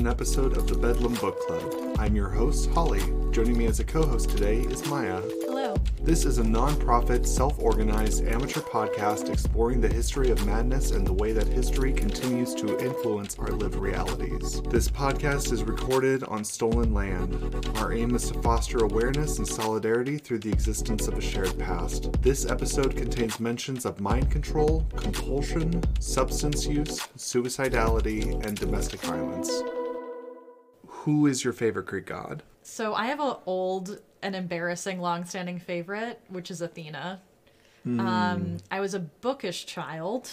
An episode of the Bedlam Book Club. I'm your host, Holly. Joining me as a co host today is Maya. Hello. This is a non-profit, self-organized amateur podcast exploring the history of madness and the way that history continues to influence our lived realities. This podcast is recorded on stolen land. Our aim is to foster awareness and solidarity through the existence of a shared past. This episode contains mentions of mind control, compulsion, substance use, suicidality, and domestic violence. Who is your favorite Greek god? So I have an old and embarrassing long-standing favorite, which is Athena. Um, I was a bookish child,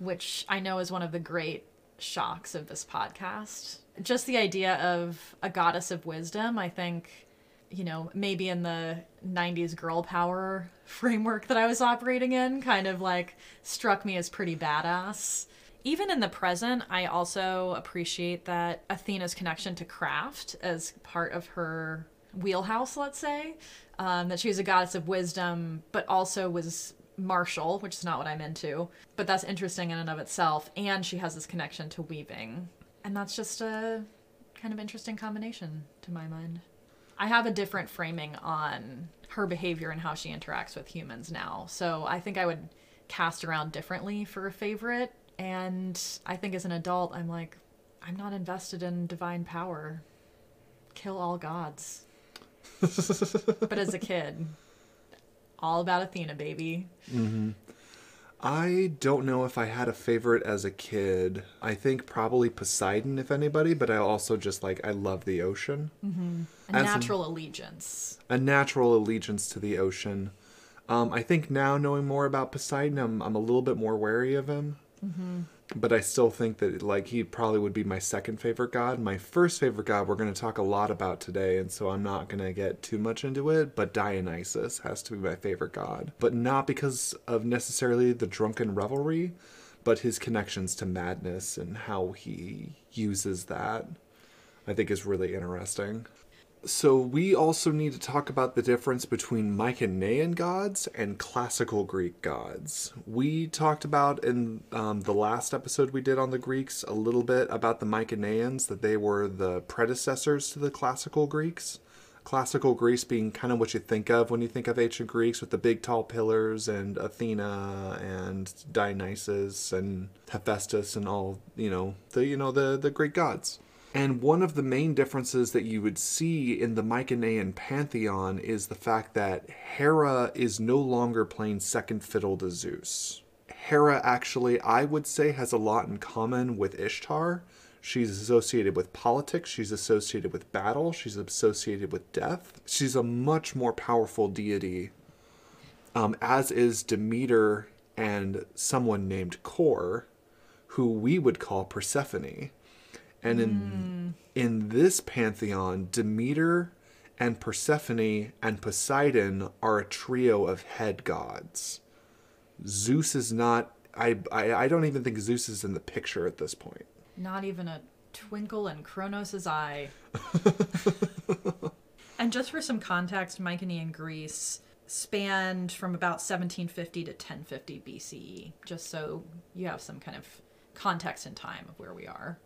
which I know is one of the great shocks of this podcast. Just the idea of a goddess of wisdom, I think, you know, maybe in the 90s girl power framework that I was operating in, kind of like struck me as pretty badass. Even in the present, I also appreciate that Athena's connection to craft as part of her wheelhouse, let's say. Um, that she was a goddess of wisdom, but also was martial, which is not what I'm into. But that's interesting in and of itself. And she has this connection to weaving. And that's just a kind of interesting combination to my mind. I have a different framing on her behavior and how she interacts with humans now. So I think I would cast around differently for a favorite. And I think as an adult, I'm like, I'm not invested in divine power. Kill all gods. but as a kid, all about Athena, baby. I don't know if I had a favorite as a kid. I think probably Poseidon, if anybody, but I also just like, I love the ocean. A As natural allegiance. A natural allegiance to the ocean. Um, I think now, knowing more about Poseidon, I'm, I'm a little bit more wary of him. Mm-hmm. But I still think that like he probably would be my second favorite god. My first favorite god we're going to talk a lot about today, and so I'm not going to get too much into it. But Dionysus has to be my favorite god, but not because of necessarily the drunken revelry, but his connections to madness and how he uses that. I think is really interesting. So we also need to talk about the difference between Mycenaean gods and classical Greek gods. We talked about in um, the last episode we did on the Greeks a little bit about the Mycenaeans, that they were the predecessors to the classical Greeks. Classical Greece being kind of what you think of when you think of ancient Greeks with the big tall pillars and Athena and Dionysus and Hephaestus and all, you know, the you know the the Greek gods. And one of the main differences that you would see in the Mycenaean pantheon is the fact that Hera is no longer playing second fiddle to Zeus. Hera actually, I would say, has a lot in common with Ishtar. She's associated with politics, she's associated with battle, she's associated with death. She's a much more powerful deity, um, as is Demeter and someone named Kore, who we would call Persephone. And in hmm. in this pantheon, Demeter and Persephone and Poseidon are a trio of head gods. Zeus is not. I, I I don't even think Zeus is in the picture at this point. Not even a twinkle in Kronos' eye. and just for some context, Mycenaean Greece spanned from about 1750 to 1050 BCE, just so you have some kind of context in time of where we are.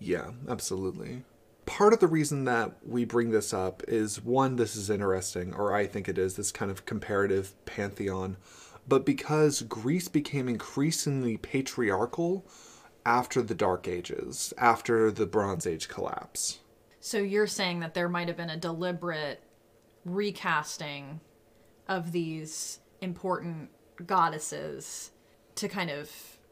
Yeah, absolutely. Part of the reason that we bring this up is one, this is interesting, or I think it is, this kind of comparative pantheon, but because Greece became increasingly patriarchal after the Dark Ages, after the Bronze Age collapse. So you're saying that there might have been a deliberate recasting of these important goddesses to kind of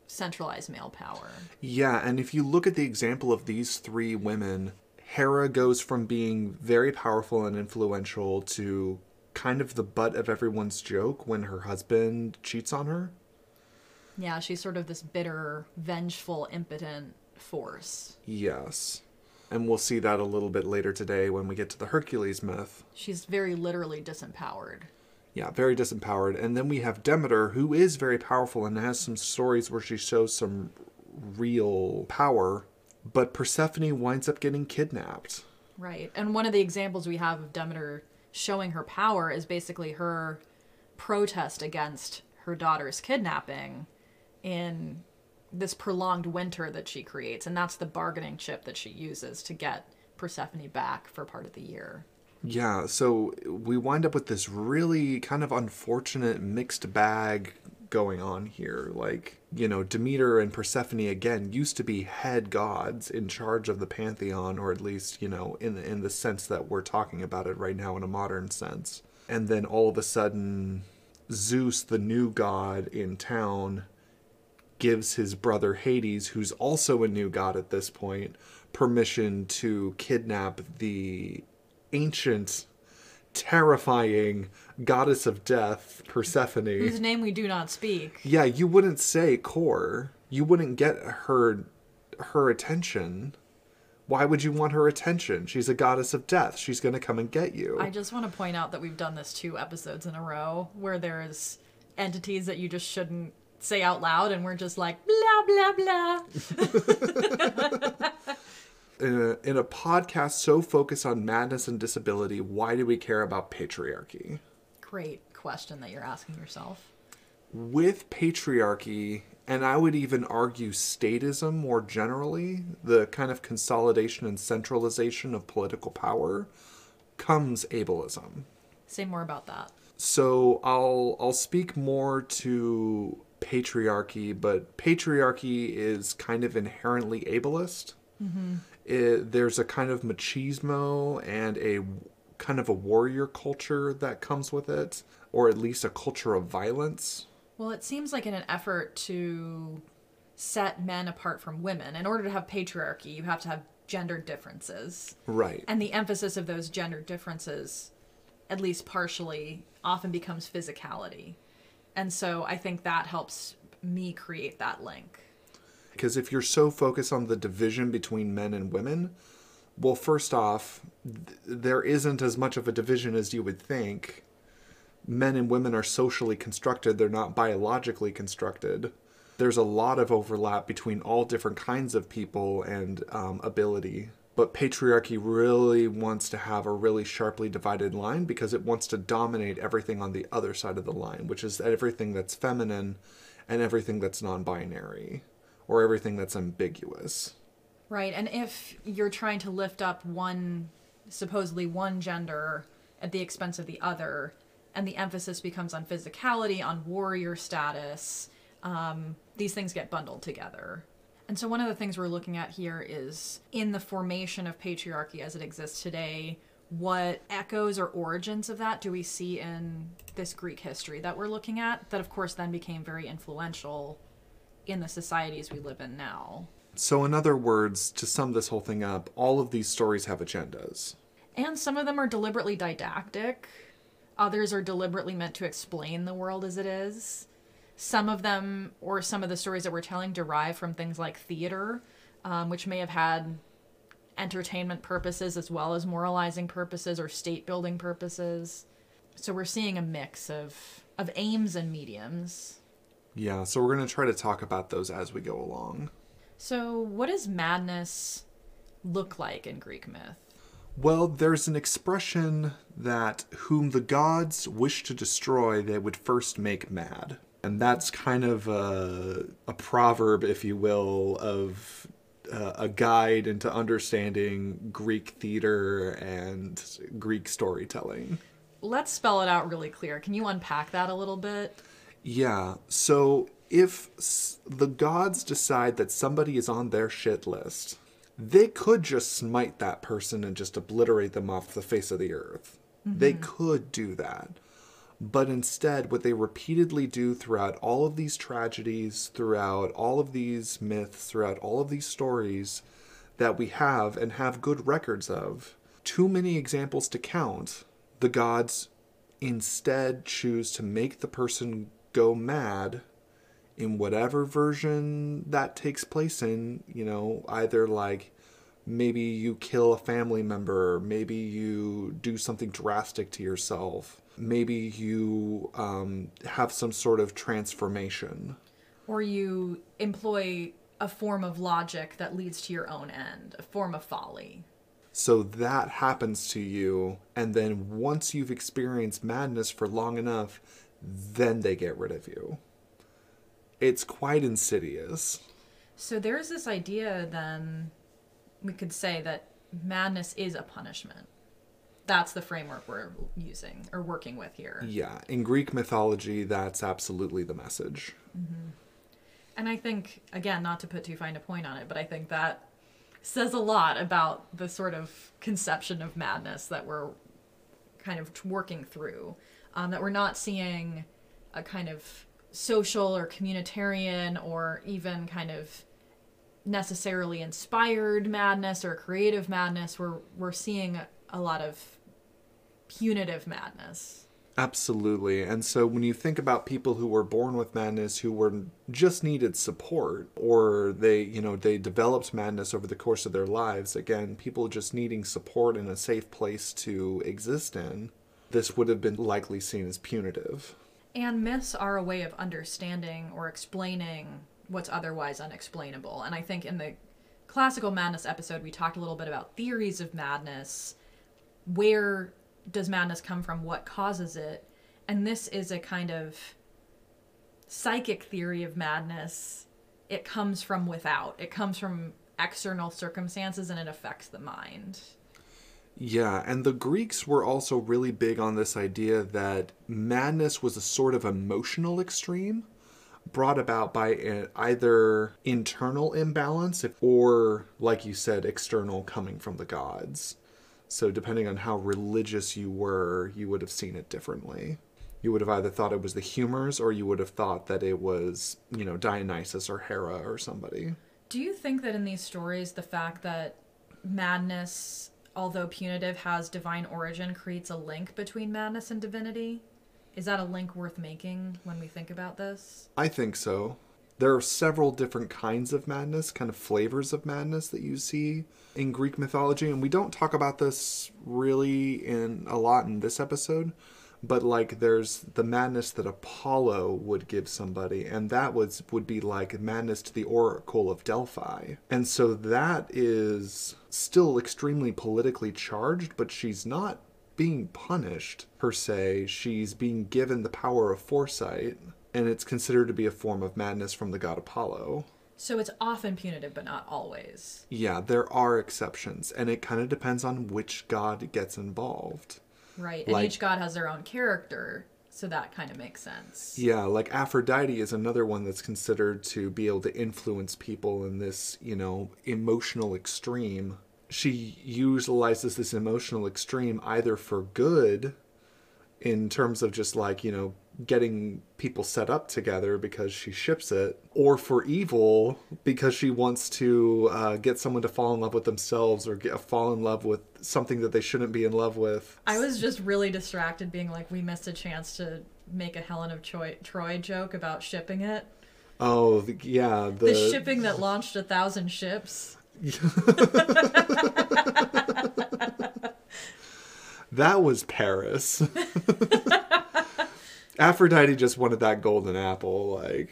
centralize male power. Yeah, and if you look at the example of these three women, Hera goes from being very powerful and influential to kind of the butt of everyone's joke when her husband cheats on her. Yeah, she's sort of this bitter, vengeful, impotent force. Yes. And we'll see that a little bit later today when we get to the Hercules myth. She's very literally disempowered. Yeah, very disempowered. And then we have Demeter, who is very powerful and has some stories where she shows some real power. But Persephone winds up getting kidnapped. Right. And one of the examples we have of Demeter showing her power is basically her protest against her daughter's kidnapping in this prolonged winter that she creates, and that's the bargaining chip that she uses to get Persephone back for part of the year. Yeah, so we wind up with this really kind of unfortunate mixed bag going on here. Like, you know, Demeter and Persephone again used to be head gods in charge of the pantheon, or at least, you know, in the, in the sense that we're talking about it right now in a modern sense. And then all of a sudden, Zeus, the new god in town, gives his brother Hades, who's also a new god at this point, permission to kidnap the ancient, terrifying goddess of death, Persephone. Whose name we do not speak. Yeah, you wouldn't say core. You wouldn't get her her attention. Why would you want her attention? She's a goddess of death. She's going to come and get you. I just want to point out that we've done this two episodes in a row where there's entities that you just shouldn't say out loud, and we're just like blah blah blah. in a, in a podcast so focused on madness and disability, why do we care about patriarchy? Great question that you're asking yourself. With patriarchy, and I would even argue statism more generally, the kind of consolidation and centralization of political power, comes ableism. Say more about that. So I'll I'll speak more to patriarchy, but patriarchy is kind of inherently ableist. Mm-hmm. It, there's a kind of machismo and a kind of a warrior culture that comes with it, or at least a culture of violence. Well, it seems like in an effort to set men apart from women, in order to have patriarchy, you have to have gender differences. Right. And the emphasis of those gender differences, at least partially, often becomes physicality. And so I think that helps me create that link. Because if you're so focused on the division between men and women, well, first off, th- there isn't as much of a division as you would think. Men and women are socially constructed, they're not biologically constructed. There's a lot of overlap between all different kinds of people and um, ability. But patriarchy really wants to have a really sharply divided line because it wants to dominate everything on the other side of the line, which is everything that's feminine and everything that's non binary or everything that's ambiguous. Right. And if you're trying to lift up one, supposedly one gender at the expense of the other, and the emphasis becomes on physicality, on warrior status, um, these things get bundled together. And so, one of the things we're looking at here is in the formation of patriarchy as it exists today, what echoes or origins of that do we see in this Greek history that we're looking at? That, of course, then became very influential in the societies we live in now. So, in other words, to sum this whole thing up, all of these stories have agendas. And some of them are deliberately didactic, others are deliberately meant to explain the world as it is. Some of them, or some of the stories that we're telling, derive from things like theater, um, which may have had entertainment purposes as well as moralizing purposes or state building purposes. So we're seeing a mix of, of aims and mediums. Yeah, so we're going to try to talk about those as we go along. So, what does madness look like in Greek myth? Well, there's an expression that whom the gods wish to destroy, they would first make mad. And that's kind of a, a proverb, if you will, of uh, a guide into understanding Greek theater and Greek storytelling. Let's spell it out really clear. Can you unpack that a little bit? Yeah. So if the gods decide that somebody is on their shit list, they could just smite that person and just obliterate them off the face of the earth. They mm-hmm. could do that. But instead, what they repeatedly do throughout all of these tragedies, throughout all of these myths, throughout all of these stories that we have and have good records of, too many examples to count, the gods instead choose to make the person go mad in whatever version that takes place in, you know, either like maybe you kill a family member, maybe you do something drastic to yourself, maybe you um, have some sort of transformation. Or you employ a form of logic that leads to your own end, a form of folly. So that happens to you, and then once you've experienced madness for long enough, then they get rid of you. It's quite insidious. So there's this idea then we could say that madness is a punishment. That's the framework we're using or working with here. Yeah, in Greek mythology, that's absolutely the message. Mm-hmm. And I think, again, not to put too fine a point on it, but I think that says a lot about the sort of conception of madness that we're kind of working through. Um, that we're not seeing a kind of social or communitarian or even kind of necessarily inspired madness or creative madness. We're, we're seeing a lot of punitive madness. Absolutely. And so when you think about people who were born with madness who were just needed support or they, you know, they developed madness over the course of their lives, again, people just needing support and a safe place to exist in, this would have been likely seen as punitive. And myths are a way of understanding or explaining what's otherwise unexplainable. And I think in the classical madness episode, we talked a little bit about theories of madness. Where does madness come from? What causes it? And this is a kind of psychic theory of madness. It comes from without, it comes from external circumstances and it affects the mind. Yeah, and the Greeks were also really big on this idea that madness was a sort of emotional extreme brought about by either internal imbalance or, like you said, external coming from the gods. So, depending on how religious you were, you would have seen it differently. You would have either thought it was the humors or you would have thought that it was, you know, Dionysus or Hera or somebody. Do you think that in these stories, the fact that madness, although punitive, has divine origin creates a link between madness and divinity? Is that a link worth making when we think about this? I think so. There are several different kinds of madness, kind of flavors of madness that you see in Greek mythology, and we don't talk about this really in a lot in this episode. But like, there's the madness that Apollo would give somebody, and that was would be like madness to the Oracle of Delphi, and so that is still extremely politically charged, but she's not being punished per se. She's being given the power of foresight, and it's considered to be a form of madness from the god Apollo. So it's often punitive, but not always. Yeah, there are exceptions, and it kind of depends on which god gets involved. Right. And Like- each god has their own character, so that kind of makes sense. Yeah, like Aphrodite is another one that's considered to be able to influence people in this, you know, emotional extreme. She utilizes this emotional extreme either for good, in terms of just like, you know, getting people set up together because she ships it, or for evil because she wants to uh, get someone to fall in love with themselves or get a fall in love with something that they shouldn't be in love with. I was just really distracted, being like, we missed a chance to make a Helen of Troy, Troy joke about shipping it. Oh, the, yeah, the, The shipping that launched a thousand ships. That was Paris. Aphrodite just wanted that golden apple. Like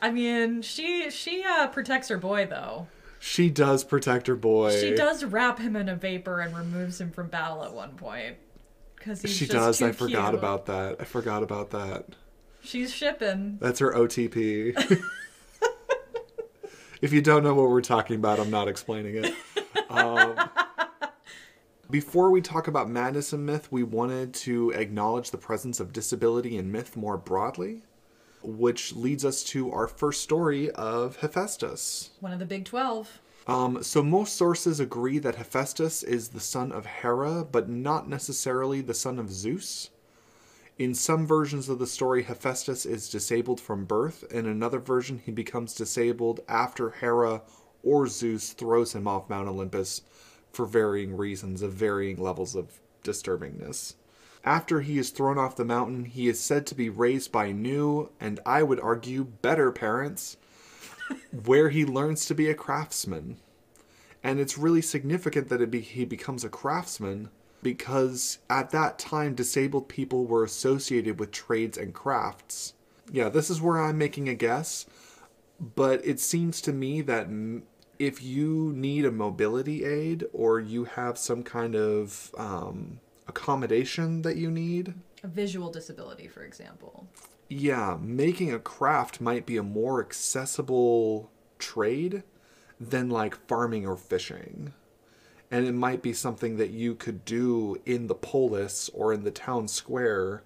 I mean, she she uh, protects her boy though. She does protect her boy. She does wrap him in a vapor and removes him from battle at one point. Because he's She does. I forgot cute. about that. I forgot about that. She's shipping. That's her OTP. if you don't know what we're talking about, I'm not explaining it. Um, before we talk about madness and myth, we wanted to acknowledge the presence of disability in myth more broadly, which leads us to our first story of Hephaestus. One of the big twelve. Um, so most sources agree that Hephaestus is the son of Hera, but not necessarily the son of Zeus. In some versions of the story, Hephaestus is disabled from birth. In another version, he becomes disabled after Hera or Zeus throws him off Mount Olympus for varying reasons of varying levels of disturbingness. After he is thrown off the mountain, he is said to be raised by new, and I would argue better parents, where he learns to be a craftsman. And it's really significant that it be, he becomes a craftsman because at that time, disabled people were associated with trades and crafts. Yeah, this is where I'm making a guess, but it seems to me that m- if you need a mobility aid or you have some kind of um, accommodation that you need, A visual disability, for example. yeah, making a craft might be a more accessible trade than like farming or fishing. And it might be something that you could do in the polis or in the town square.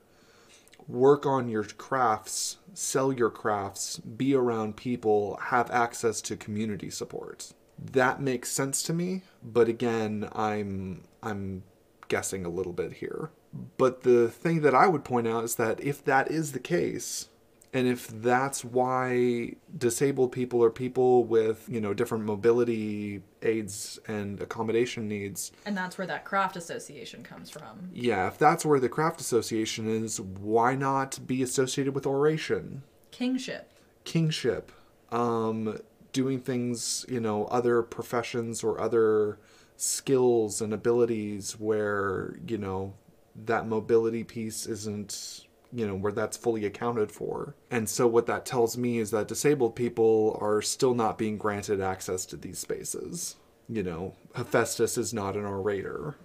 Work on your crafts, sell your crafts, be around people, have access to community support. That makes sense to me, but again, I'm I'm guessing a little bit here. But the thing that I would point out is that if that is the case, and if that's why disabled people or people with, you know, different mobility aids and accommodation needs. And that's where that craft association comes from. Yeah, if that's where the craft association is, why not be associated with oration? Kingship. Kingship. Um, doing things, you know, other professions or other skills and abilities where, you know, that mobility piece isn't you know where that's fully accounted for. And so what that tells me is that disabled people are still not being granted access to these spaces. You know hephaestus is not an orator.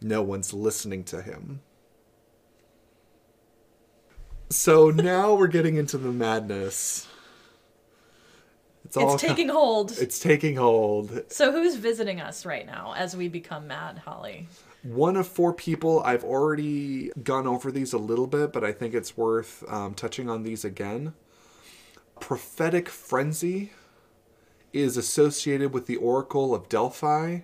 No one's listening to him. So now we're getting into the madness it's, it's taking hold it's taking hold so who's visiting us right now as we become mad holly one of four people. I've already gone over these a little bit, but I think it's worth um, touching on these again. Prophetic frenzy is associated with the Oracle of Delphi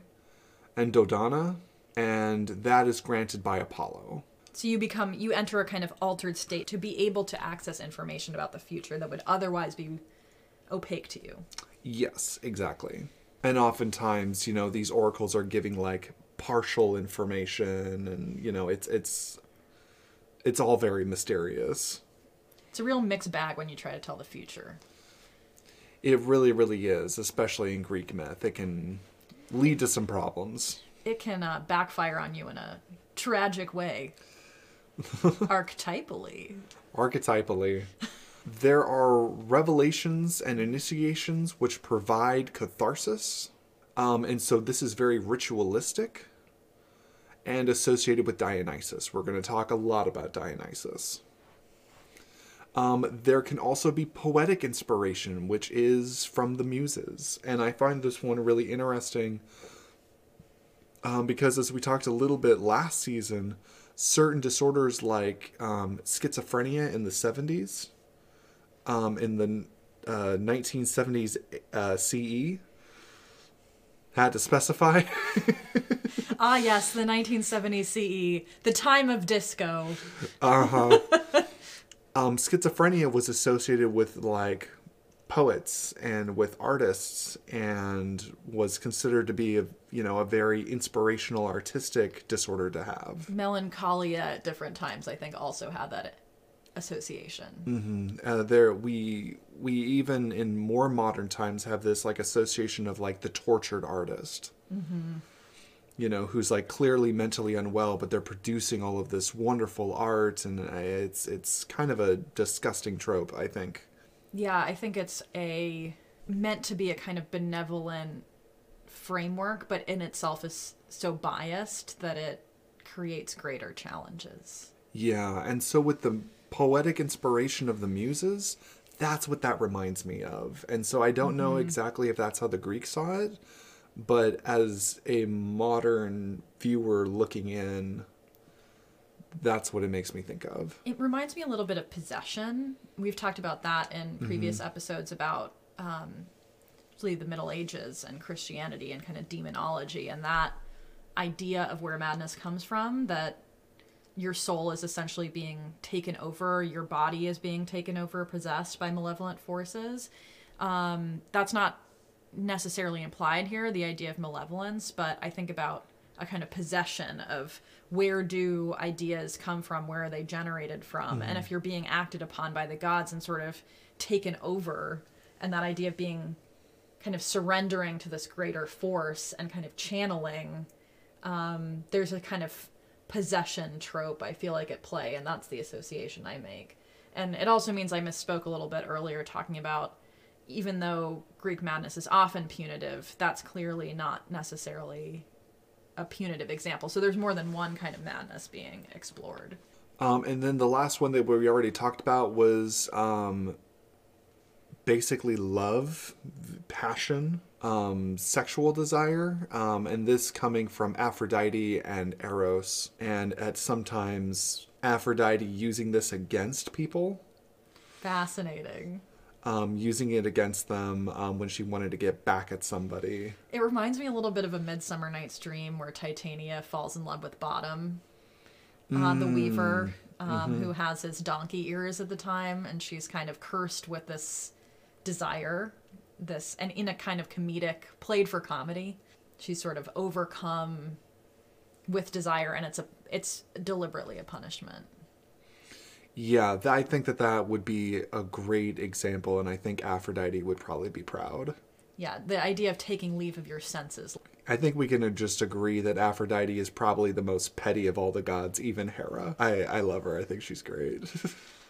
and Dodona, and that is granted by Apollo. So you become you enter a kind of altered state to be able to access information about the future that would otherwise be opaque to you. Yes, exactly. And oftentimes, you know, these oracles are giving like partial information and you know it's it's it's all very mysterious. It's a real mixed bag when you try to tell the future. It really really is especially in greek myth. It can lead to some problems. It can uh, backfire on you in a tragic way. Archetypally. Archetypally there are revelations and initiations which provide catharsis um, and so this is very ritualistic and associated with Dionysus. We're going to talk a lot about Dionysus. Um, there can also be poetic inspiration, which is from the muses. And I find this one really interesting um, because, as we talked a little bit last season, certain disorders like um, schizophrenia in the 70s, um, in the uh, 1970s uh, CE, had to specify. ah, yes, the 1970s CE, the time of disco. uh huh. um, schizophrenia was associated with like poets and with artists and was considered to be a you know a very inspirational artistic disorder to have melancholia at different times i think also had that association. Mm-hmm. Uh, there, we we even in more modern times have this like association of like the tortured artist. Mm-hmm. You know, who's like clearly mentally unwell, but they're producing all of this wonderful art, and it's it's kind of a disgusting trope, I think. Yeah, I think it's a meant to be a kind of benevolent framework, but in itself is so biased that it creates greater challenges. Yeah, and so with the poetic inspiration of the muses, that's what that reminds me of. And so I don't mm-hmm. know exactly if that's how the Greeks saw it, but as a modern viewer looking in, that's what it makes me think of. It reminds me a little bit of possession. We've talked about that in previous mm-hmm. episodes about um, the Middle Ages and Christianity and kind of demonology and that idea of where madness comes from that your soul is essentially being taken over, your body is being taken over, possessed by malevolent forces. Um, that's not necessarily implied here, the idea of malevolence, but I think about a kind of possession of where do ideas come from, where are they generated from, mm-hmm. and if you're being acted upon by the gods and sort of taken over, and that idea of being kind of surrendering to this greater force and kind of channeling, um, there's a kind of possession trope I feel like at play, and that's the association I make. And it also means I misspoke a little bit earlier talking about even though Greek madness is often punitive, that's clearly not necessarily a punitive example. So there's more than one kind of madness being explored. Um, and then the last one that we already talked about was um, basically love, passion, um, sexual desire, um, and this coming from Aphrodite and Eros, and at sometimes Aphrodite using this against people, Fascinating. um, using it against them um, when she wanted to get back at somebody. It reminds me a little bit of a Midsummer Night's Dream where Titania falls in love with Bottom, uh, the Weaver, um, who has his donkey ears at the time, and she's kind of cursed with this desire, this, and in a kind of comedic, played for comedy, she's sort of overcome with desire, and it's a, it's deliberately a punishment. Yeah, th- I think that that would be a great example, and I think Aphrodite would probably be proud. Yeah, the idea of taking leave of your senses. I think we can just agree that Aphrodite is probably the most petty of all the gods, even Hera. I, I love her. I think she's great.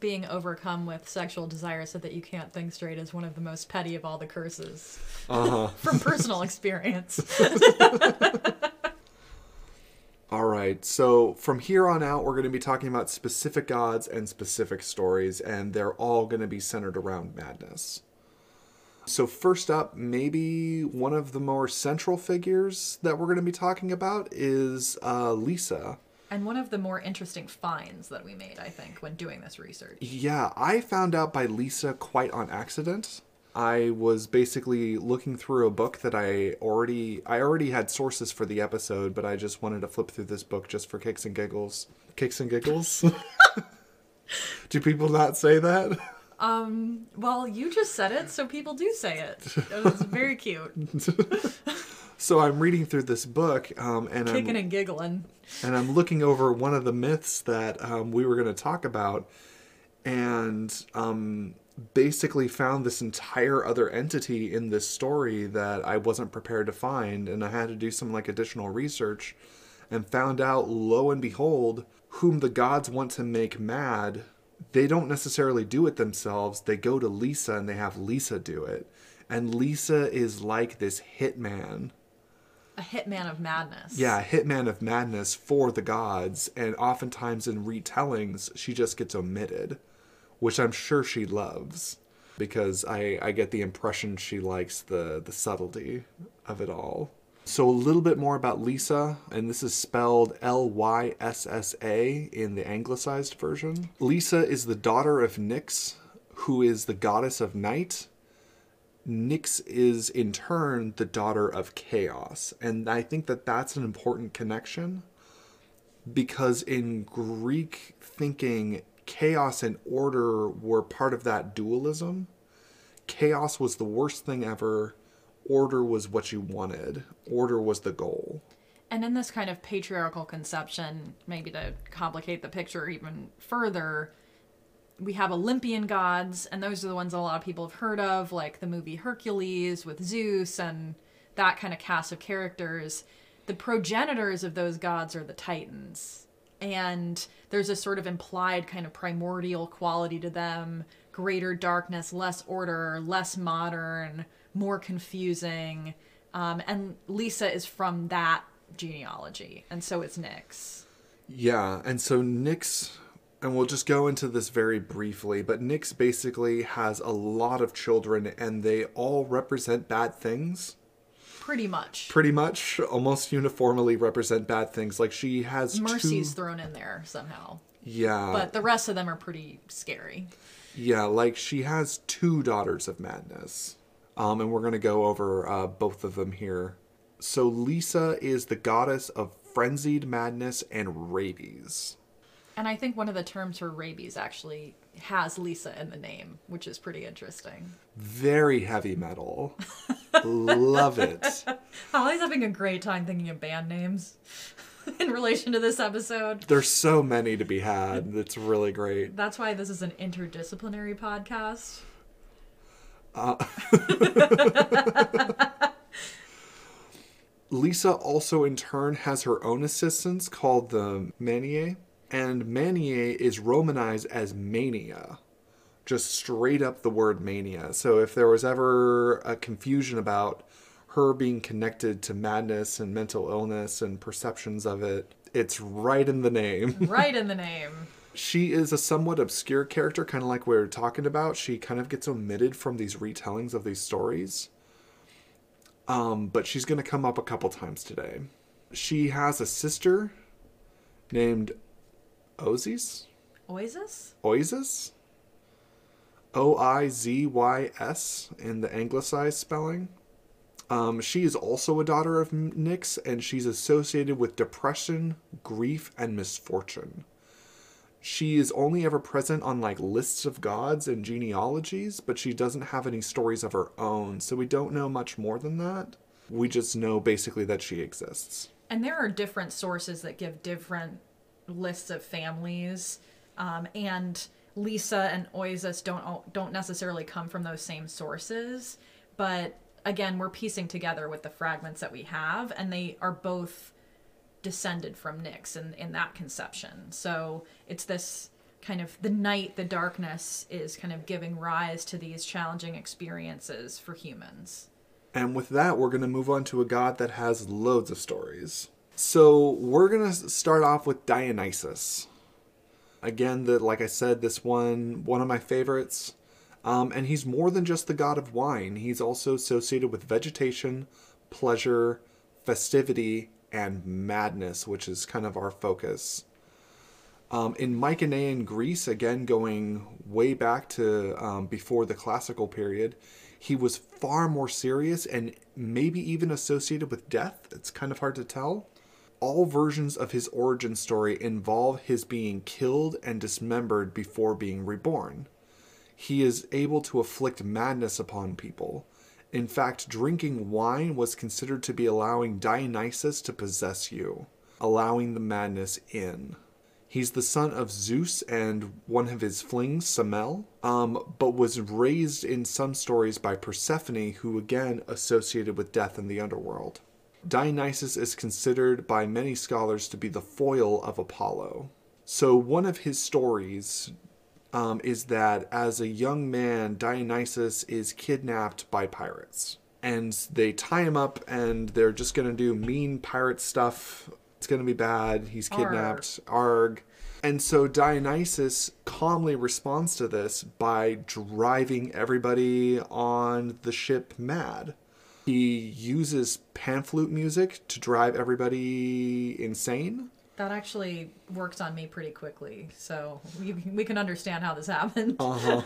Being overcome with sexual desire so that you can't think straight is one of the most petty of all the curses. uh-huh. From personal experience. All right. So from here on out, we're going to be talking about specific gods and specific stories, and they're all going to be centered around madness. So, first up, maybe one of the more central figures that we're going to be talking about is uh, Lyssa. And one of the more interesting finds that we made, I think, when doing this research. Yeah, I found out by Lyssa quite on accident. I was basically looking through a book that I already I already had sources for the episode, but I just wanted to flip through this book just for kicks and giggles. Kicks and giggles? Do people not say that? Um, well, you just said it, so people do say it. It was very cute. So I'm reading through this book, um, and Kicking I'm and giggling. and I'm looking over one of the myths that um, we were going to talk about, and um, basically found this entire other entity in this story that I wasn't prepared to find, and I had to do some like additional research, and found out, lo and behold, whom the gods want to make mad, they don't necessarily do it themselves. They go to Lyssa and they have Lyssa do it, and Lyssa is like this hitman. A hitman of madness. Yeah, a hitman of madness for the gods, and oftentimes in retellings, she just gets omitted, which I'm sure she loves, because I, I get the impression she likes the, the subtlety of it all. So, a little bit more about Lyssa, and this is spelled L Y S S A in the anglicized version. Lyssa is the daughter of Nyx, who is the goddess of night, Nyx is in turn the daughter of chaos. And I think that that's an important connection because in Greek thinking, chaos and order were part of that dualism. Chaos was the worst thing ever, order was what you wanted, order was the goal. And in this kind of patriarchal conception, maybe to complicate the picture even further, we have Olympian gods, and those are the ones that a lot of people have heard of, like the movie Hercules with Zeus and that kind of cast of characters. The progenitors of those gods are the Titans. And there's a sort of implied kind of primordial quality to them greater darkness, less order, less modern, more confusing. Um, and Lyssa is from that genealogy, and so it's Nyx. Yeah, and so Nyx, and we'll just go into this very briefly, but Nyx basically has a lot of children and they all represent bad things. Pretty much. Pretty much, almost uniformly represent bad things. Like she has Mercy's two. thrown in there somehow. Yeah, But the rest of them are pretty scary. yeah, like she has two daughters of madness. Um, and we're gonna go over uh, both of them here. So Lyssa is the goddess of frenzied madness and rabies. And I think one of the terms for rabies actually has Lyssa in the name, which is pretty interesting. Very heavy metal. Love it. Holly's having a great time thinking of band names in relation to this episode. There's so many to be had. It's really great. That's why this is an interdisciplinary podcast. Uh. Lyssa also, in turn, has her own assistants called the Maniae, and Maniae is romanized as mania. Just straight up the word mania. So if there was ever a confusion about her being connected to madness and mental illness and perceptions of it, it's right in the name. Right in the name. She is a somewhat obscure character, kind of like we were talking about. She kind of gets omitted from these retellings of these stories. Um, but she's going to come up a couple times today. She has a sister named Oizys. Oizys? Oizys? O I Z Y S in the anglicized spelling. Um, she is also a daughter of Nyx, and she's associated with depression, grief, and misfortune. She is only ever present on like lists of gods and genealogies, but she doesn't have any stories of her own, so we don't know much more than that. We just know basically that she exists. And there are different sources that give different lists of families, um, and Lyssa and Oizys don't don't necessarily come from those same sources, but again, we're piecing together with the fragments that we have, and they are both descended from Nyx in, in that conception. So it's this kind of the night, the darkness is kind of giving rise to these challenging experiences for humans. And with that, we're going to move on to a god that has loads of stories. So we're to start off with Dionysus. Again, like I said, this one one of my favorites. Um, and he's more than just the god of wine. He's also associated with vegetation, pleasure, festivity, and madness, which is kind of our focus. Um, in Mycenaean Greece, again going way back to um, before the classical period, he was far more serious and maybe even associated with death. It's kind of hard to tell. All versions of his origin story involve his being killed and dismembered before being reborn. He is able to afflict madness upon people. In fact, drinking wine was considered to be allowing Dionysus to possess you, allowing the madness in. He's the son of Zeus and one of his flings, Semele, um, but was raised in some stories by Persephone, who again associated with death in the underworld. Dionysus is considered by many scholars to be the foil of Apollo. So, one of his stories um, is that as a young man, Dionysus is kidnapped by pirates. And they tie him up and they're just going to do mean pirate stuff. It's going to be bad. He's kidnapped. Arg. Arg. And so Dionysus calmly responds to this by driving everybody on the ship mad. He uses pan flute music to drive everybody insane that actually worked on me pretty quickly. So we, we can understand how this happened. Uh-huh.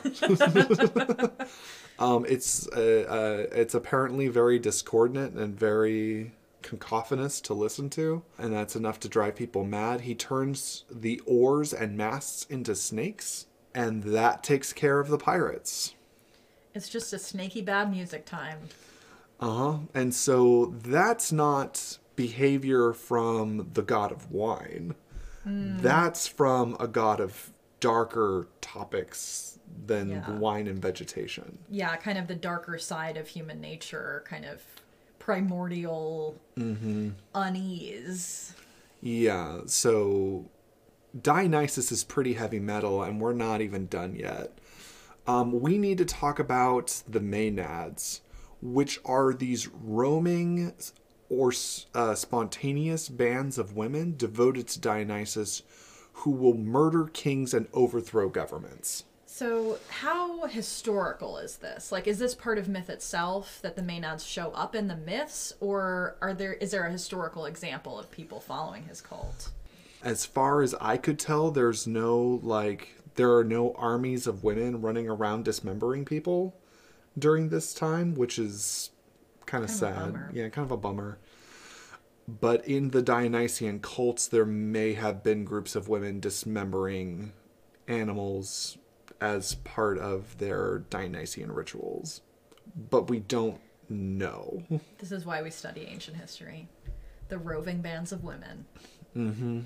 um, it's uh, uh, it's apparently very discordant and very cacophonous to listen to, and that's enough to drive people mad. He turns the oars and masts into snakes, and that takes care of the pirates. It's just a snaky bad music time. Uh huh. And so that's not behavior from the god of wine. Mm. That's from a god of darker topics than yeah. wine and vegetation. Yeah, kind of the darker side of human nature, kind of primordial mm-hmm. unease. Yeah, so Dionysus is pretty heavy metal, and we're not even done yet. Um, we need to talk about the Maenads, which are these roaming or uh, spontaneous bands of women devoted to Dionysus who will murder kings and overthrow governments. So, how historical is this? Like, is this part of myth itself that the Maenads show up in the myths, or are there is there a historical example of people following his cult? As far as I could tell, there's no like there are no armies of women running around dismembering people during this time, which is kind of sad. Yeah, kind of a bummer. But in the Dionysian cults, there may have been groups of women dismembering animals as part of their Dionysian rituals. But we don't know. This is why we study ancient history the roving bands of women. Mm-hmm.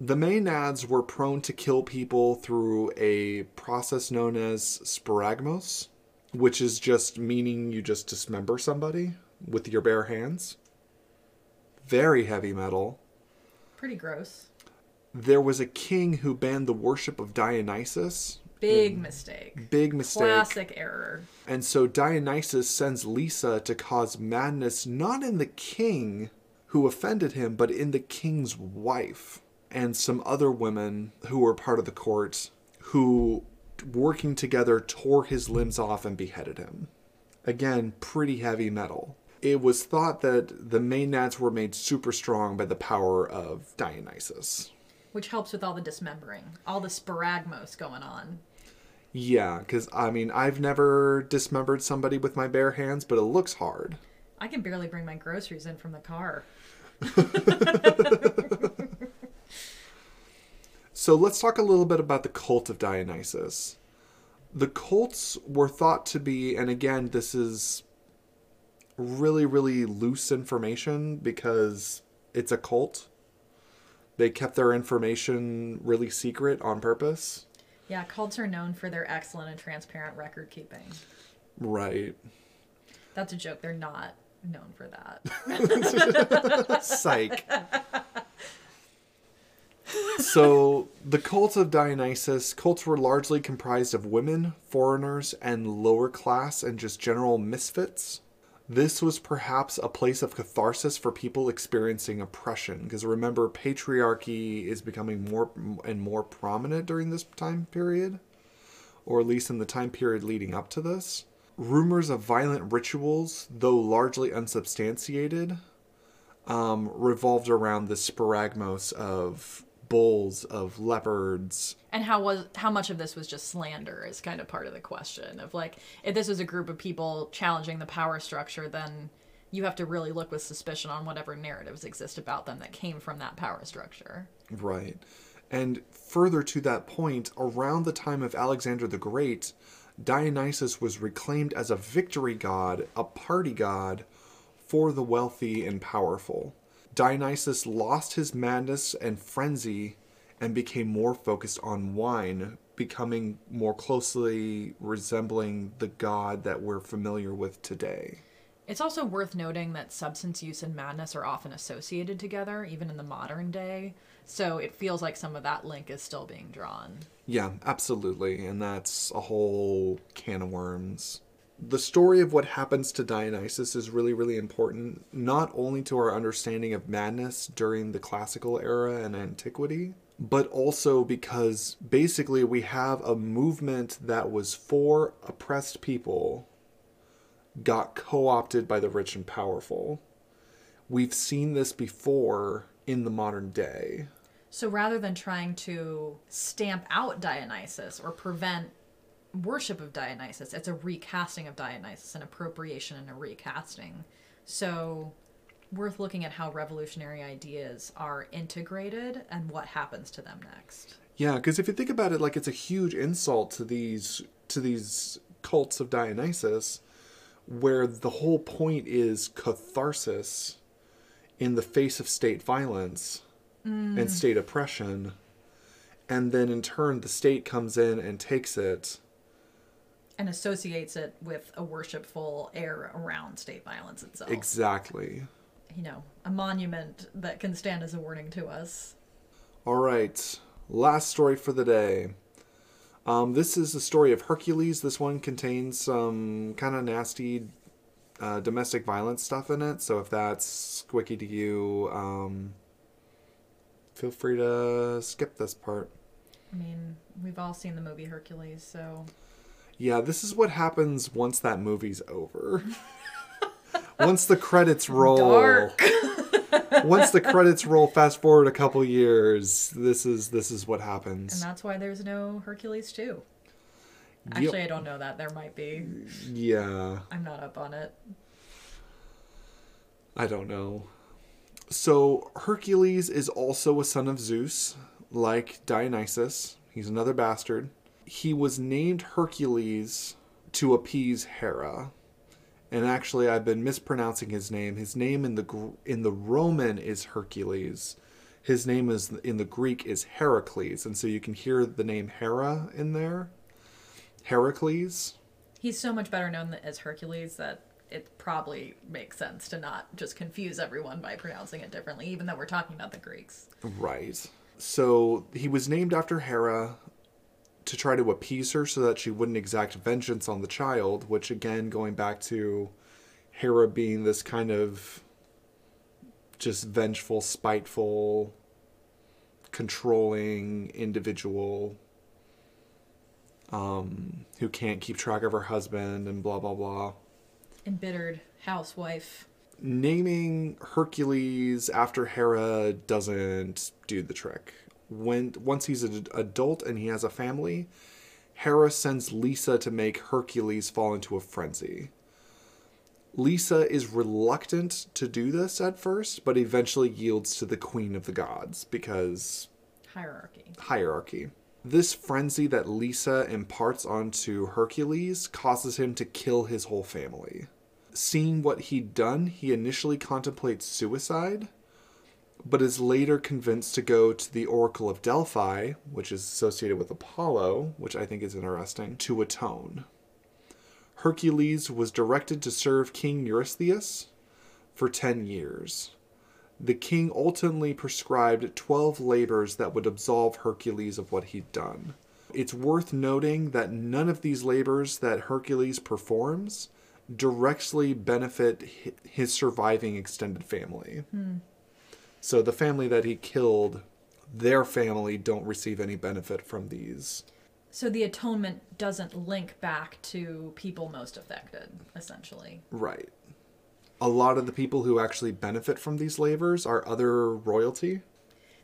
The Maenads were prone to kill people through a process known as sparagmos, which is just meaning you just dismember somebody with your bare hands. Very heavy metal. Pretty gross. There was a king who banned the worship of Dionysus. Big hmm. mistake. Big mistake. Classic error. And so Dionysus sends Lyssa to cause madness not in the king who offended him, but in the king's wife. and some other women who were part of the court who, working together, tore his limbs off and beheaded him. Again, pretty heavy metal. It was thought that the main Maenads were made super strong by the power of Dionysus. Which helps with all the dismembering, all the sparagmos going on. Yeah, because I mean, I've never dismembered somebody with my bare hands, but it looks hard. I can barely bring my groceries in from the car. So let's talk a little bit about the cult of Dionysus. The cults were thought to be, and again, this is really, really loose information because it's a cult. They kept their information really secret on purpose. Yeah, cults are known for their excellent and transparent record keeping. Right. That's a joke. They're not known for that. Psych. so the cult of Dionysus, cults were largely comprised of women, foreigners, and lower class and just general misfits. This was perhaps a place of catharsis for people experiencing oppression, because remember, patriarchy is becoming more and more prominent during this time period, or at least in the time period leading up to this. Rumors of violent rituals, though largely unsubstantiated, um, revolved around the sparagmos of bulls, of leopards. and how was how much of this was just slander is kind of part of the question of like if this was a group of people challenging the power structure, then you have to really look with suspicion on whatever narratives exist about them that came from that power structure. Right. And further to that point, around the time of Alexander the Great, Dionysus was reclaimed as a victory god, a party god for the wealthy and powerful. Dionysus lost his madness and frenzy and became more focused on wine, becoming more closely resembling the god that we're familiar with today. It's also worth noting that substance use and madness are often associated together, even in the modern day. So it feels like some of that link is still being drawn. Yeah, absolutely. And that's a whole can of worms. The story of what happens to Dionysus is really, really important, not only to our understanding of madness during the classical era and antiquity, but also because basically we have a movement that was for oppressed people got co opted by the rich and powerful. We've seen this before in the modern day. So rather than trying to stamp out Dionysus or prevent worship of Dionysus, it's a recasting of Dionysus, an appropriation and a recasting. So worth looking at how revolutionary ideas are integrated and what happens to them next. Yeah, because if you think about it, like it's a huge insult to these to these cults of Dionysus, where the whole point is catharsis in the face of state violence and mm. state oppression, and then in turn the state comes in and takes it. And associates it with a worshipful air around state violence itself. Exactly. you know, a monument that can stand as a warning to us. All right, last story for the day. Um, this is the story of Hercules. This one contains some kind of nasty uh, domestic violence stuff in it. So if that's squicky to you, um, feel free to skip this part. I mean, we've all seen the movie Hercules, so Yeah, this is what happens once that movie's over. once the credits roll. Dark. once the credits roll, fast forward a couple years, this is this is what happens. and that's why there's no Hercules 2. Yep. Actually, I don't know that. There might be. Yeah. I'm not up on it. I don't know. So Hercules is also a son of Zeus, like Dionysus. He's another bastard. He was named Hercules to appease Hera. And actually I've been mispronouncing his name. His name in the in the Roman is Hercules. His name is in the Greek is Heracles, and so you can hear the name Hera in there. Heracles. He's so much better known as Hercules that it probably makes sense to not just confuse everyone by pronouncing it differently, even though we're talking about the Greeks. Right. So he was named after Hera to try to appease her so that she wouldn't exact vengeance on the child, which again, going back to Hera being this kind of just vengeful, spiteful controlling individual um, who can't keep track of her husband and blah blah blah. Embittered housewife. Naming Hercules after Hera doesn't do the trick. When once he's an adult and he has a family, Hera sends Lyssa to make Hercules fall into a frenzy. Lyssa is reluctant to do this at first, but eventually yields to the queen of the gods because Hierarchy. hierarchy. This frenzy that Lyssa imparts onto Hercules causes him to kill his whole family. Seeing what he'd done, he initially contemplates suicide, but is later convinced to go to the Oracle of Delphi, which is associated with Apollo, which I think is interesting, to atone. Hercules was directed to serve King Eurystheus for 10 years. The king ultimately prescribed 12 labors that would absolve Hercules of what he'd done. It's worth noting that none of these labors that Hercules performs directly benefit his surviving extended family. Hmm. So the family that he killed, their family don't receive any benefit from these. So the atonement doesn't link back to people most affected, essentially. Right. A lot of the people who actually benefit from these labors are other royalty.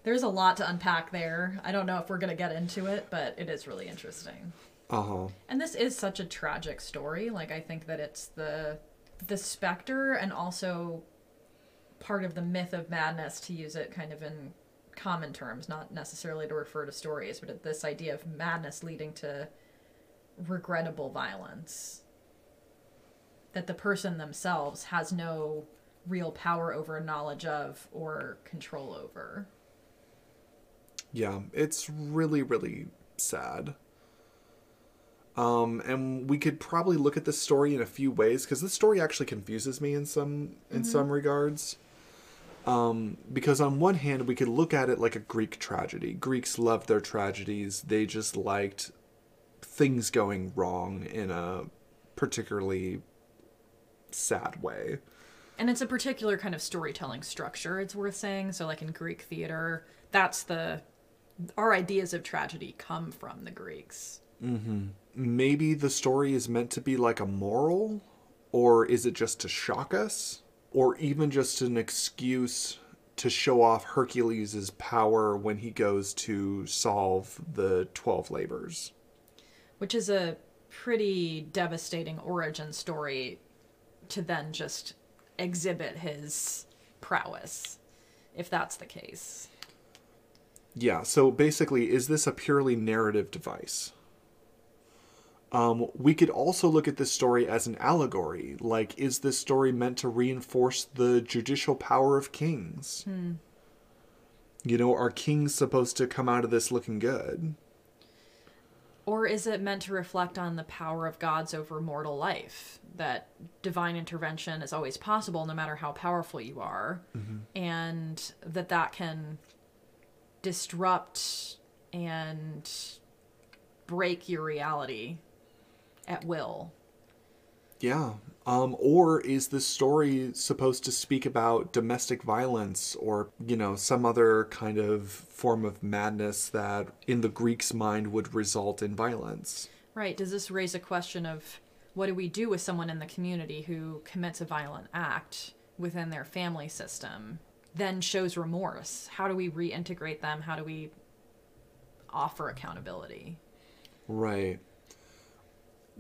There's a lot to unpack there. I don't know if we're going to get into it, but it is really interesting. Uh huh. And this is such a tragic story. Like I think that it's the the specter and also part of the myth of madness to use it kind of in common terms, not necessarily to refer to stories, but this idea of madness leading to regrettable violence. That the person themselves has no real power over, knowledge of, or control over. Yeah, it's really, really sad. Um, and we could probably look at this story in a few ways because this story actually confuses me in some in some regards. Um, because on one hand, we could look at it like a Greek tragedy. Greeks loved their tragedies; they just liked things going wrong in a particularly sad way. And it's a particular kind of storytelling structure, it's worth saying. So, like in Greek theater, that's the. Our ideas of tragedy come from the Greeks. maybe the story is meant to be like a moral or is it just to shock us or even just an excuse to show off Hercules' power when he goes to solve the 12 labors. which is a pretty devastating origin story to then just exhibit his prowess, if that's the case. Yeah, so basically is this a purely narrative device? Um, we could also look at this story as an allegory. Like, is this story meant to reinforce the judicial power of kings? You know, are kings supposed to come out of this looking good? Or is it meant to reflect on the power of gods over mortal life? That divine intervention is always possible no matter how powerful you are, and that that can disrupt and break your reality at will. Yeah. Um, or is this story supposed to speak about domestic violence or, you know, some other kind of form of madness that in the Greeks' mind would result in violence? Right. Does this raise a question of what do we do with someone in the community who commits a violent act within their family system, then shows remorse? How do we reintegrate them? How do we offer accountability? Right.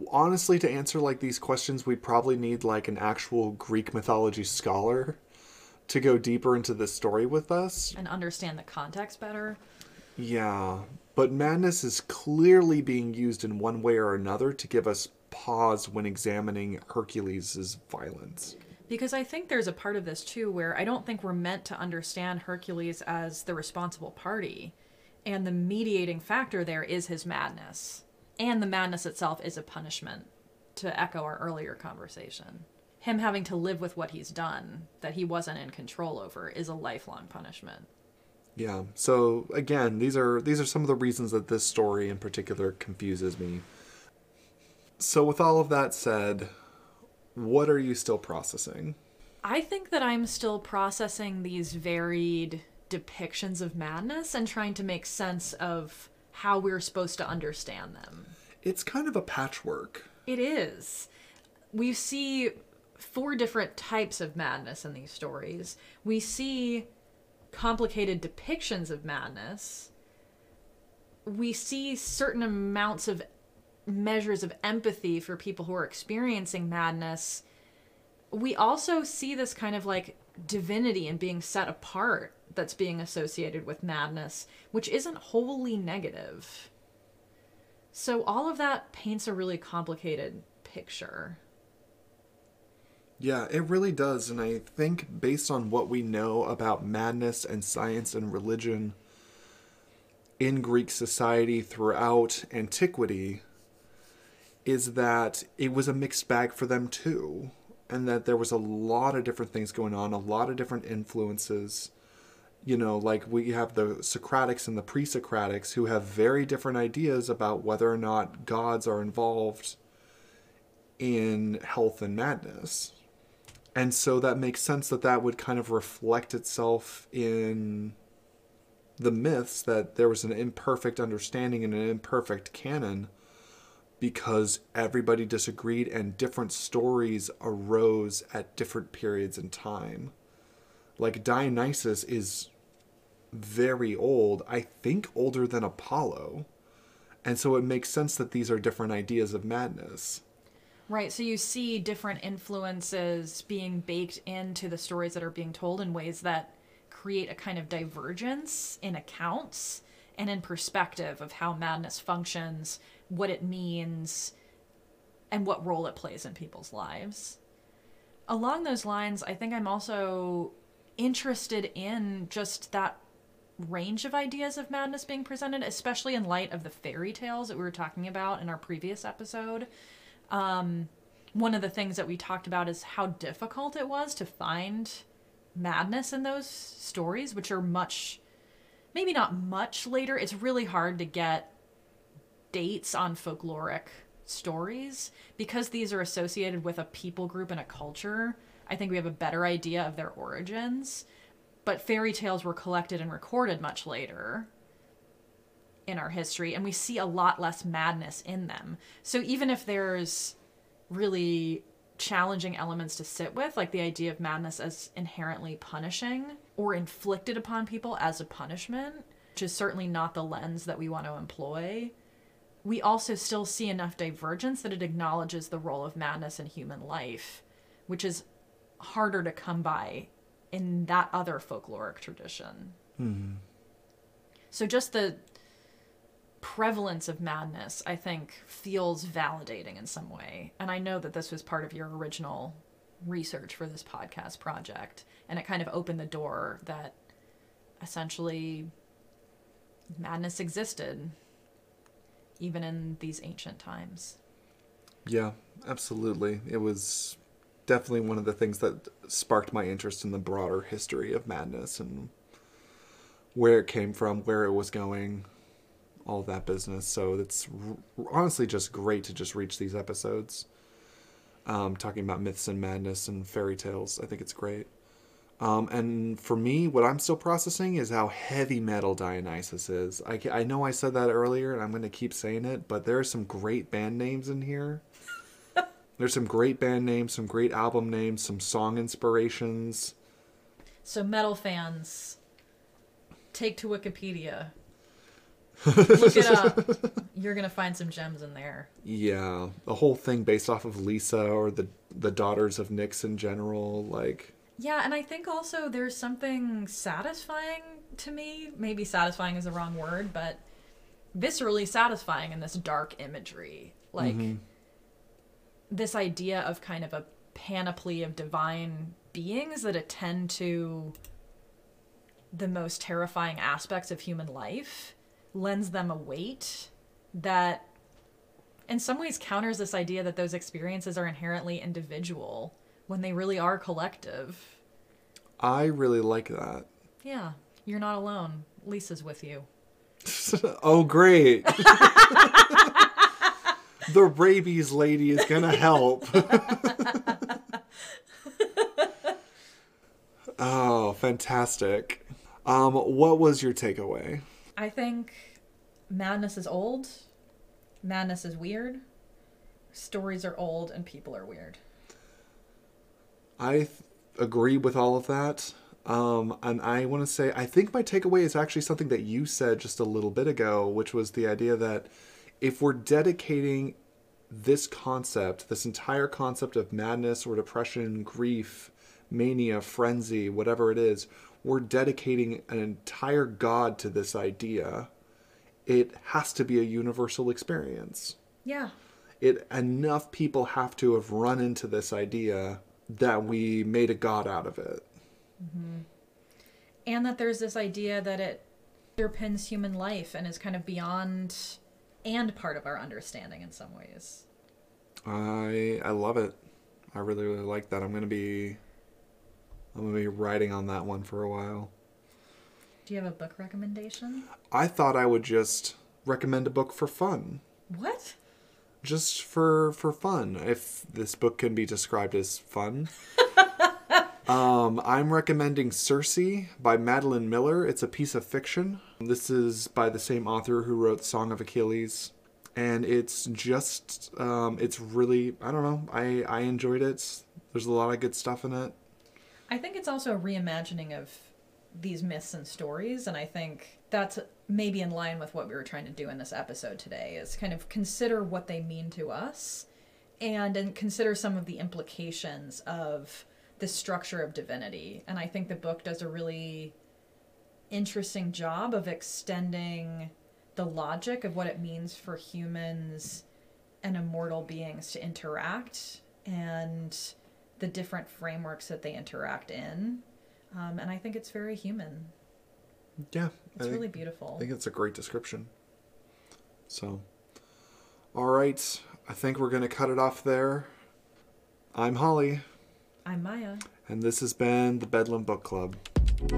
Honestly, to answer like these questions, we probably need like an actual Greek mythology scholar to go deeper into this story with us. And understand the context better. Yeah, but madness is clearly being used in one way or another to give us pause when examining Hercules' violence. Because I think there's a part of this too where I don't think we're meant to understand Hercules as the responsible party. And the mediating factor there is his madness. And the madness itself is a punishment, to echo our earlier conversation. Him having to live with what he's done, that he wasn't in control over, is a lifelong punishment. Yeah. So again, these are these are some of the reasons that this story in particular confuses me. So with all of that said, what are you still processing? I think that I'm still processing these varied depictions of madness and trying to make sense of how we're supposed to understand them. It's kind of a patchwork. It is. We see four different types of madness in these stories. We see complicated depictions of madness. We see certain amounts of measures of empathy for people who are experiencing madness. We also see this kind of like divinity and being set apart that's being associated with madness, which isn't wholly negative. So all of that paints a really complicated picture. Yeah, it really does. And I think based on what we know about madness and science and religion in Greek society throughout antiquity, is that it was a mixed bag for them too. And that there was a lot of different things going on, a lot of different influences. You know, like we have the Socratics and the pre Socratics who have very different ideas about whether or not gods are involved in health and madness and so that makes sense that that would kind of reflect itself in the myths that there was an imperfect understanding and an imperfect canon because everybody disagreed and different stories arose at different periods in time. Like Dionysus is very old, I think older than Apollo. And so it makes sense that these are different ideas of madness. Right, so you see different influences being baked into the stories that are being told in ways that create a kind of divergence in accounts and in perspective of how madness functions, what it means, and what role it plays in people's lives. Along those lines, I think I'm also interested in just that range of ideas of madness being presented, especially in light of the fairy tales that we were talking about in our previous episode um, one of the things that we talked about is how difficult it was to find madness in those stories, which are much, maybe not much later. It's really hard to get dates on folkloric stories because these are associated with a people group and a culture. I think we have a better idea of their origins. But fairy tales were collected and recorded much later in our history, and we see a lot less madness in them. So even if there's really challenging elements to sit with, like the idea of madness as inherently punishing or inflicted upon people as a punishment, which is certainly not the lens that we want to employ, we also still see enough divergence that it acknowledges the role of madness in human life, which is harder to come by in that other folkloric tradition. Mm-hmm. So just the prevalence of madness, I think, feels validating in some way. And I know that this was part of your original research for this podcast project. And it kind of opened the door that essentially madness existed even in these ancient times. Yeah, absolutely. It was definitely one of the things that sparked my interest in the broader history of madness and where it came from, where it was going, all that business. So it's honestly just great to just reach these episodes, um, talking about myths and madness and fairy tales. I think it's great. Um, and for me, what I'm still processing is how heavy metal Dionysus is. I, I know I said that earlier, and I'm going to keep saying it, but there are some great band names in here. There's some great band names, some great album names, some song inspirations. So, metal fans, take to Wikipedia Look it up. You're gonna find some gems in there. Yeah, the whole thing based off of Lyssa or the the daughters of Nyx in general, like. Yeah, and I think also there's something satisfying to me. Maybe satisfying is the wrong word, but viscerally satisfying in this dark imagery. Like mm-hmm. This idea of kind of a panoply of divine beings that attend to the most terrifying aspects of human life lends them a weight that in some ways counters this idea that those experiences are inherently individual when they really are collective. I really like that. Yeah, you're not alone. Lyssa's with you. oh, great. the rabies lady is to help. oh, fantastic. Um, what was your takeaway? I think madness is old, madness is weird, stories are old, and people are weird. I th- agree with all of that. Um, and I want to say, I think my takeaway is actually something that you said just a little bit ago, which was the idea that if we're dedicating this concept, this entire concept of madness or depression, grief, mania, frenzy, whatever it is, we're dedicating an entire God to this idea. It has to be a universal experience. Yeah. It enough people have to have run into this idea that we made a God out of it. Mm-hmm. And that there's this idea that it underpins human life and is kind of beyond and part of our understanding in some ways. I I love it. I really really like that. I'm gonna be I'm gonna be writing on that one for a while. Do you have a book recommendation? I thought I would just recommend a book for fun. What? Just for for fun. If this book can be described as fun. um, I'm recommending Circe by Madeline Miller. It's a piece of fiction. This is by the same author who wrote Song of Achilles. And it's just um, it's really I don't know, I, I enjoyed it. There's a lot of good stuff in it. I think it's also a reimagining of these myths and stories, and I think that's maybe in line with what we were trying to do in this episode today is kind of consider what they mean to us and and consider some of the implications of the structure of divinity. And I think the book does a really interesting job of extending the logic of what it means for humans and immortal beings to interact and the different frameworks that they interact in. Um, and I think it's very human. Yeah. It's I think- really beautiful. I think it's a great description. So, all right. I think we're going to cut it off there. I'm Holly, I'm Maya. and this has been the Bedlam Book Club. This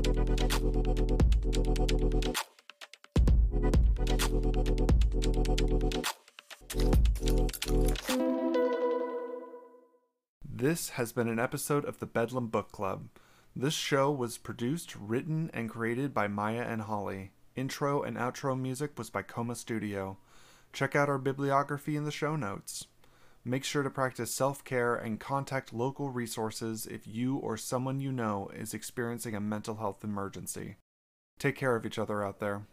has been an episode of the Bedlam Book Club. This show was produced, written, and created by Maya and Holly. Intro and outro music was by Coma Studio. Check out our bibliography in the show notes. Make sure to practice self care and contact local resources if you or someone you know is experiencing a mental health emergency. Take care of each other out there.